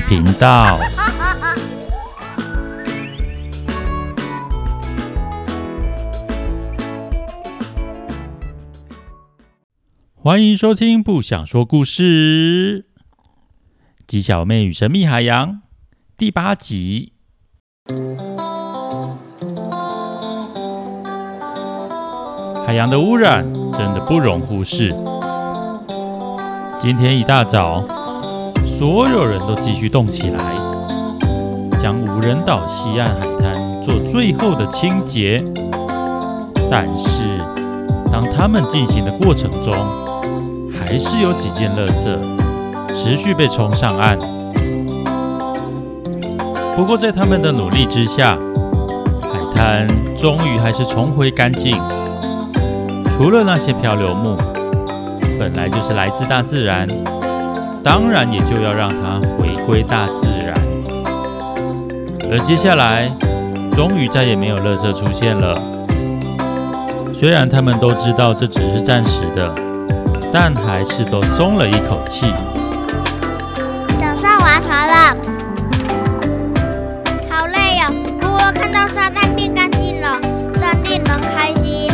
频道。欢迎收听《不想说故事》，鸡小妹与神秘海洋第八集。海洋的污染真的不容忽视。今天一大早，所有人都继续动起来，将无人岛西岸海滩做最后的清洁。但是，当他们进行的过程中，还是有几件垃圾持续被冲上岸。不过，在他们的努力之下，海滩终于还是重回干净。除了那些漂流木，本来就是来自大自然，当然也就要让它回归大自然。而接下来，终于再也没有垃圾出现了。虽然他们都知道这只是暂时的，但还是都松了一口气。早上划船了，好累哟、哦！不过看到沙滩变干净了，真令人开心。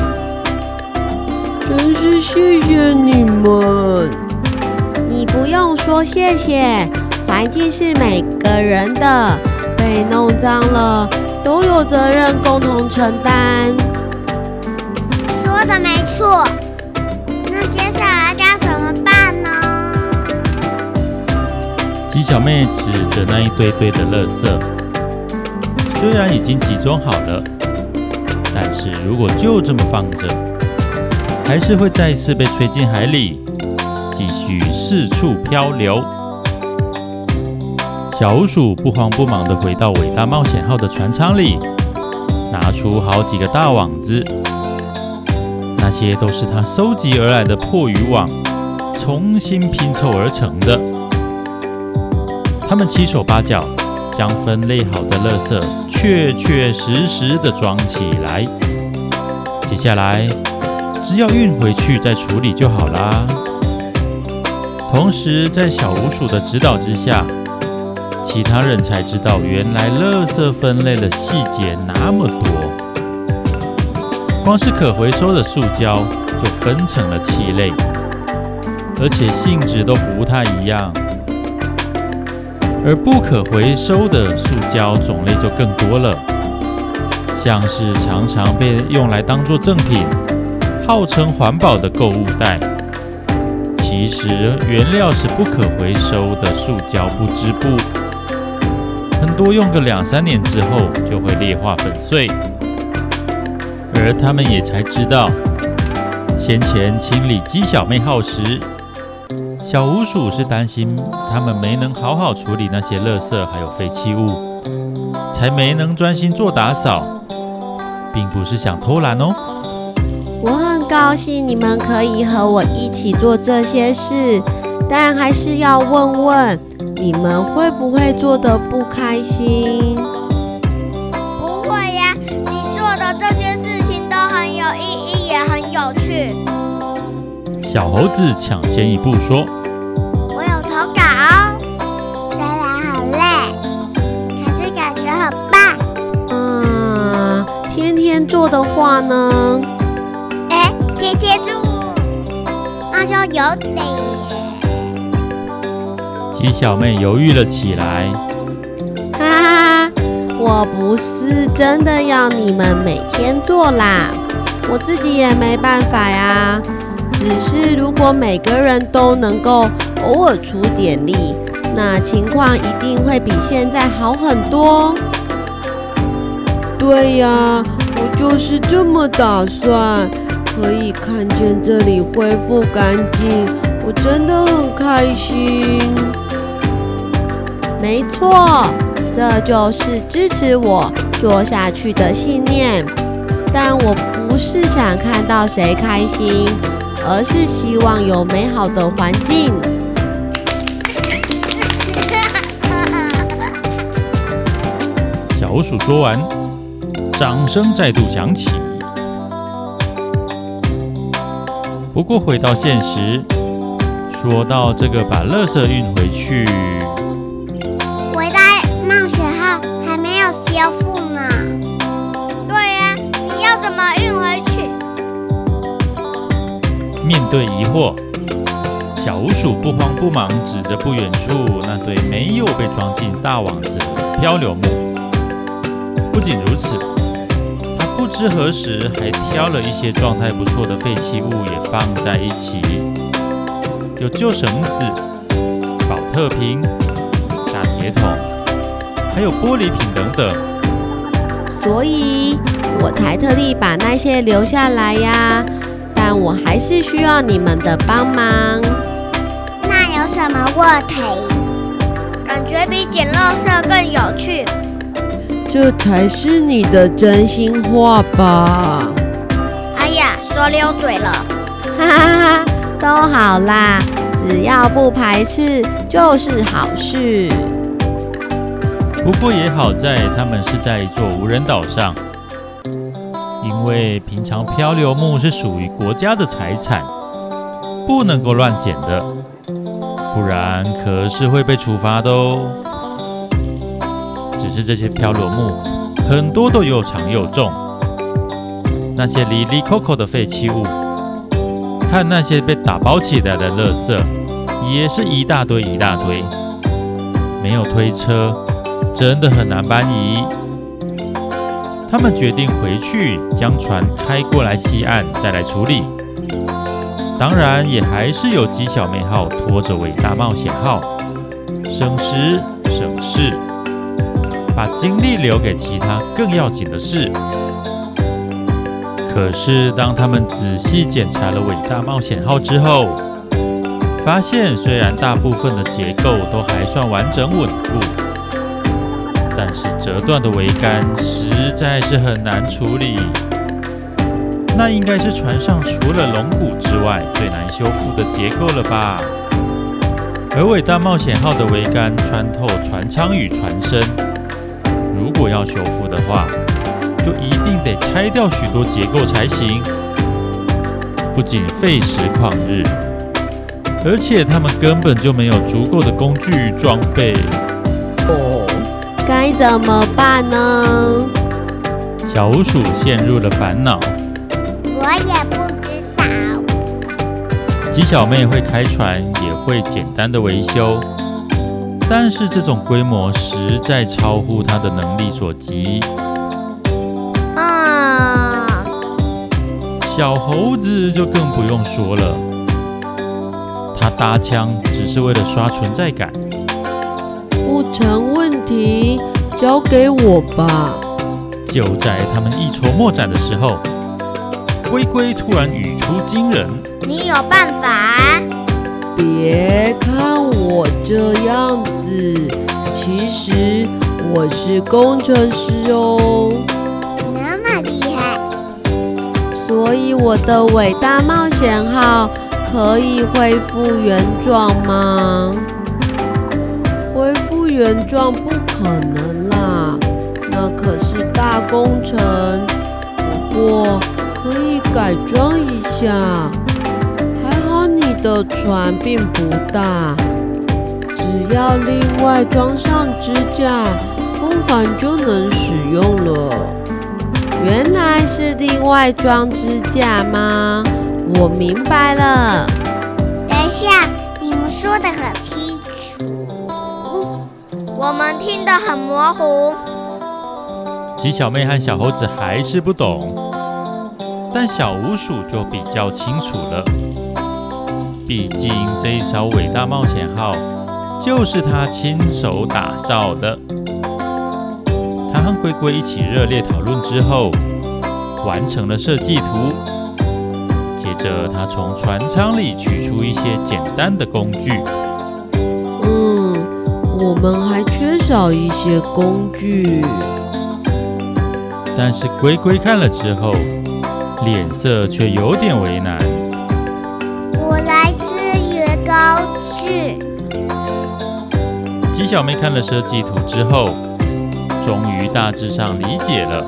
真是谢谢你们！你不用说谢谢，环境是每个人的，被弄脏了都有责任共同承担。说的没错，那接下来该怎么办呢？鸡小妹指着那一堆堆的垃圾，虽然已经集中好了，但是如果就这么放着，还是会再一次被吹进海里，继续四处漂流。小鼠不慌不忙地回到伟大冒险号的船舱里，拿出好几个大网子，那些都是他收集而来的破渔网，重新拼凑而成的。他们七手八脚将分类好的垃圾确确实实地装起来，接下来。只要运回去再处理就好啦。同时，在小鼯鼠的指导之下，其他人才知道原来垃圾分类的细节那么多。光是可回收的塑胶就分成了七类，而且性质都不太一样。而不可回收的塑胶种类就更多了，像是常常被用来当做赠品。号称环保的购物袋，其实原料是不可回收的塑胶不织布，很多用个两三年之后就会裂化粉碎。而他们也才知道，先前清理鸡小妹号时，小鼯鼠是担心他们没能好好处理那些垃圾还有废弃物，才没能专心做打扫，并不是想偷懒哦。高兴你们可以和我一起做这些事，但还是要问问，你们会不会做的不开心？不会呀，你做的这些事情都很有意义，也很有趣。小猴子抢先一步说：“我有投稿哦，虽然很累，可是感觉很棒。嗯，天天做的话呢？”天天做，那就有点。鸡小妹犹豫了起来。哈哈哈，我不是真的要你们每天做啦，我自己也没办法呀。只是如果每个人都能够偶尔出点力，那情况一定会比现在好很多。对呀，我就是这么打算。可以看见这里恢复干净，我真的很开心。没错，这就是支持我做下去的信念。但我不是想看到谁开心，而是希望有美好的环境。小鼠说完，掌声再度响起。不过回到现实，说到这个把垃圾运回去，回来冒险号还没有修复呢？对呀，你要怎么运回去？面对疑惑，小鼯鼠不慌不忙，指着不远处那堆没有被装进大网子的漂流木。不仅如此，它不知何时还挑了一些状态不错的废弃物也放在一起，有旧绳子、宝特瓶、大铁桶，还有玻璃瓶等等。所以我才特地把那些留下来呀。但我还是需要你们的帮忙。那有什么问题？感觉比捡垃圾更有趣。这才是你的真心话吧？哎呀，说溜嘴了。哈哈哈，都好啦，只要不排斥就是好事。不过也好在他们是在一座无人岛上，因为平常漂流木是属于国家的财产，不能够乱捡的，不然可是会被处罚的哦。只是这些漂流木很多都又长又重，那些哩哩扣扣的废弃物，和那些被打包起来的垃圾，也是一大堆一大堆。没有推车，真的很难搬移。他们决定回去将船开过来西岸再来处理。当然，也还是有鸡小妹号拖着伟大冒险号，省时省事。把精力留给其他更要紧的事。可是，当他们仔细检查了伟大冒险号之后，发现虽然大部分的结构都还算完整稳固，但是折断的桅杆实在是很难处理。那应该是船上除了龙骨之外最难修复的结构了吧？而伟大冒险号的桅杆穿透船舱与船身。如果要修复的话，就一定得拆掉许多结构才行。不仅费时旷日，而且他们根本就没有足够的工具与装备。哦，该怎么办呢？小鼯鼠陷入了烦恼。我也不知道。鸡小妹会开船，也会简单的维修。但是这种规模实在超乎他的能力所及。啊！小猴子就更不用说了，他搭腔只是为了刷存在感。不成问题，交给我吧。就在他们一筹莫展的时候，龟龟突然语出惊人：“你有办法？”别看我这样子，其实我是工程师哦。那么厉害，所以我的伟大冒险号可以恢复原状吗？恢复原状不可能啦，那可是大工程。不过可以改装一下。你的船并不大，只要另外装上支架，风帆就能使用了。原来是另外装支架吗？我明白了。等一下，你们说的很清楚，我们听得很模糊。鸡小妹和小猴子还是不懂，但小鼯鼠就比较清楚了。毕竟这一艘伟大冒险号就是他亲手打造的。他和龟龟一起热烈讨论之后，完成了设计图。接着，他从船舱里取出一些简单的工具。嗯，我们还缺少一些工具。但是龟龟看了之后，脸色却有点为难。鸡小妹看了设计图之后，终于大致上理解了。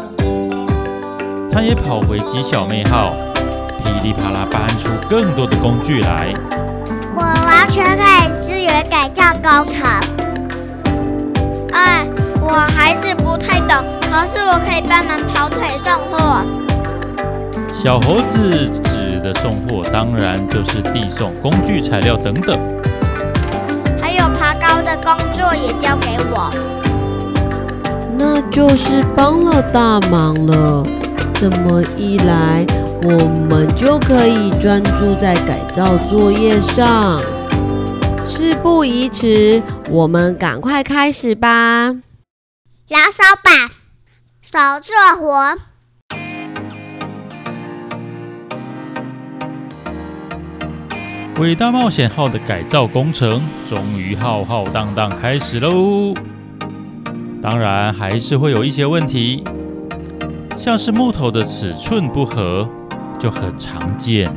她也跑回鸡小妹号，噼里啪啦搬出更多的工具来。我完全可以支援改造工程。哎，我还是不太懂，可是我可以帮忙跑腿送货。小猴子指的送货，当然就是递送工具、材料等等。还有爬高的工作也交给我。那就是帮了大忙了。这么一来，我们就可以专注在改造作业上。事不宜迟，我们赶快开始吧！摇手把，手做活。伟大冒险号的改造工程终于浩浩荡荡开始喽！当然，还是会有一些问题，像是木头的尺寸不合，就很常见。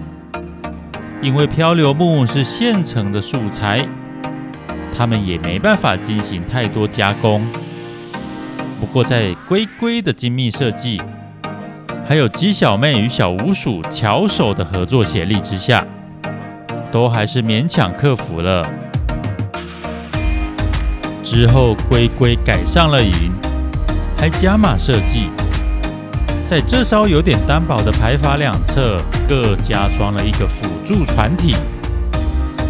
因为漂流木是现成的素材，他们也没办法进行太多加工。不过，在龟龟的精密设计，还有鸡小妹与小五鼠巧手的合作协力之下，都还是勉强克服了。之后，龟龟改上了瘾，还加码设计，在这艘有点单薄的排筏两侧各加装了一个辅助船体，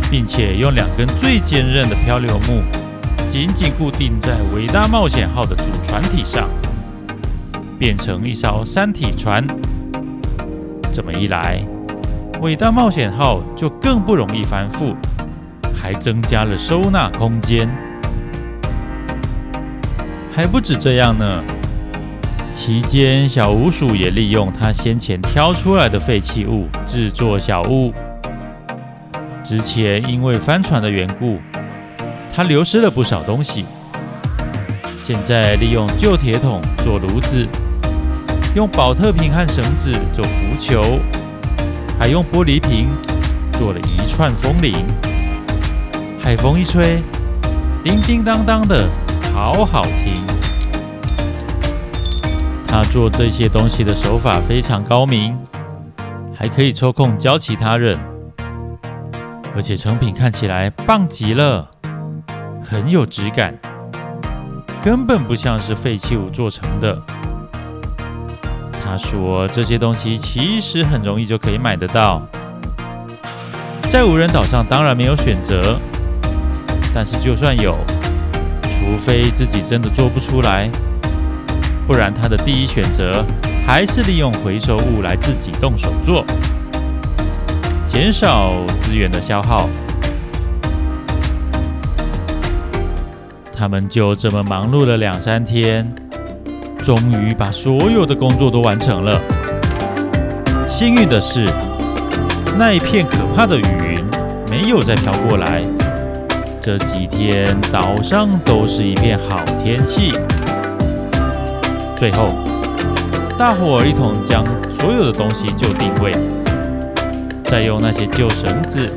并且用两根最坚韧的漂流木紧紧固定在伟大冒险号的主船体上，变成一艘三体船。这么一来，伟大冒险号就更不容易翻覆，还增加了收纳空间。还不止这样呢，期间小鼯鼠也利用它先前挑出来的废弃物制作小物。之前因为帆船的缘故，它流失了不少东西。现在利用旧铁桶做炉子，用宝特瓶和绳子做浮球。还用玻璃瓶做了一串风铃，海风一吹，叮叮当当的，好好听。他做这些东西的手法非常高明，还可以抽空教其他人，而且成品看起来棒极了，很有质感，根本不像是废弃物做成的。他说：“这些东西其实很容易就可以买得到，在无人岛上当然没有选择，但是就算有，除非自己真的做不出来，不然他的第一选择还是利用回收物来自己动手做，减少资源的消耗。”他们就这么忙碌了两三天。终于把所有的工作都完成了。幸运的是，那一片可怕的雨云没有再飘过来。这几天岛上都是一片好天气。最后，大伙儿一同将所有的东西就定位，再用那些旧绳子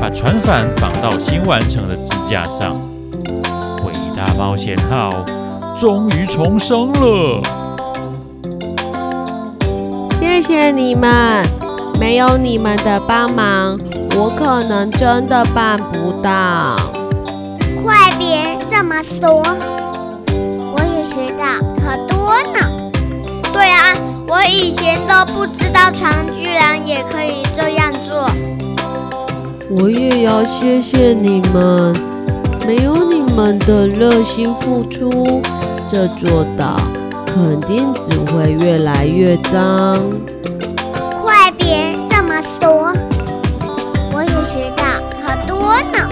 把船帆绑到新完成的支架上。伟大冒险号。终于重生了！谢谢你们，没有你们的帮忙，我可能真的办不到。快别这么说，我也学到很多呢。对啊，我以前都不知道船居然也可以这样做。我也要谢谢你们，没有你们的热心付出。这座岛肯定只会越来越脏。快别这么说，我也学到好多呢。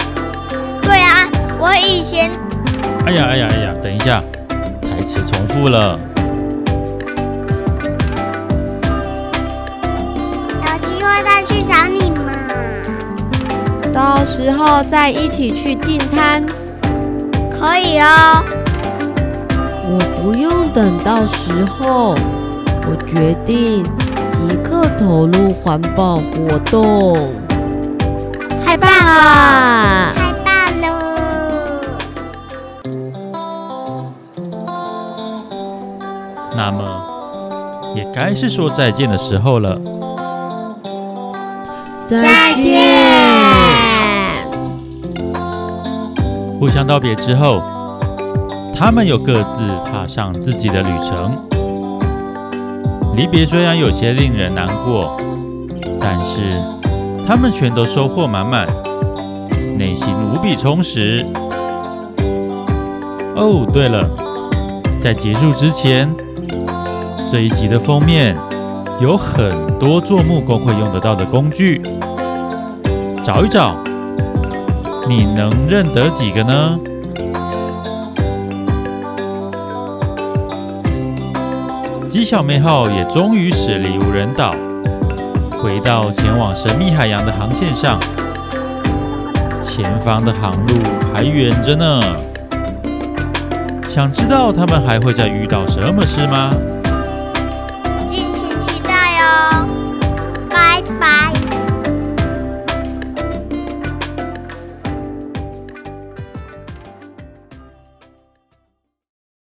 对啊，我以前……哎呀哎呀哎呀！等一下，台词重复了。有机会再去找你嘛，到时候再一起去进滩，可以哦。等到时候，我决定即刻投入环保活动。太棒了！太棒了！那么，也该是说再见的时候了。再见！互相道别之后。他们又各自踏上自己的旅程。离别虽然有些令人难过，但是他们全都收获满满，内心无比充实。哦，对了，在结束之前，这一集的封面有很多做木工会用得到的工具，找一找，你能认得几个呢？李小妹号也终于驶离无人岛，回到前往神秘海洋的航线上。前方的航路还远着呢。想知道他们还会再遇到什么事吗？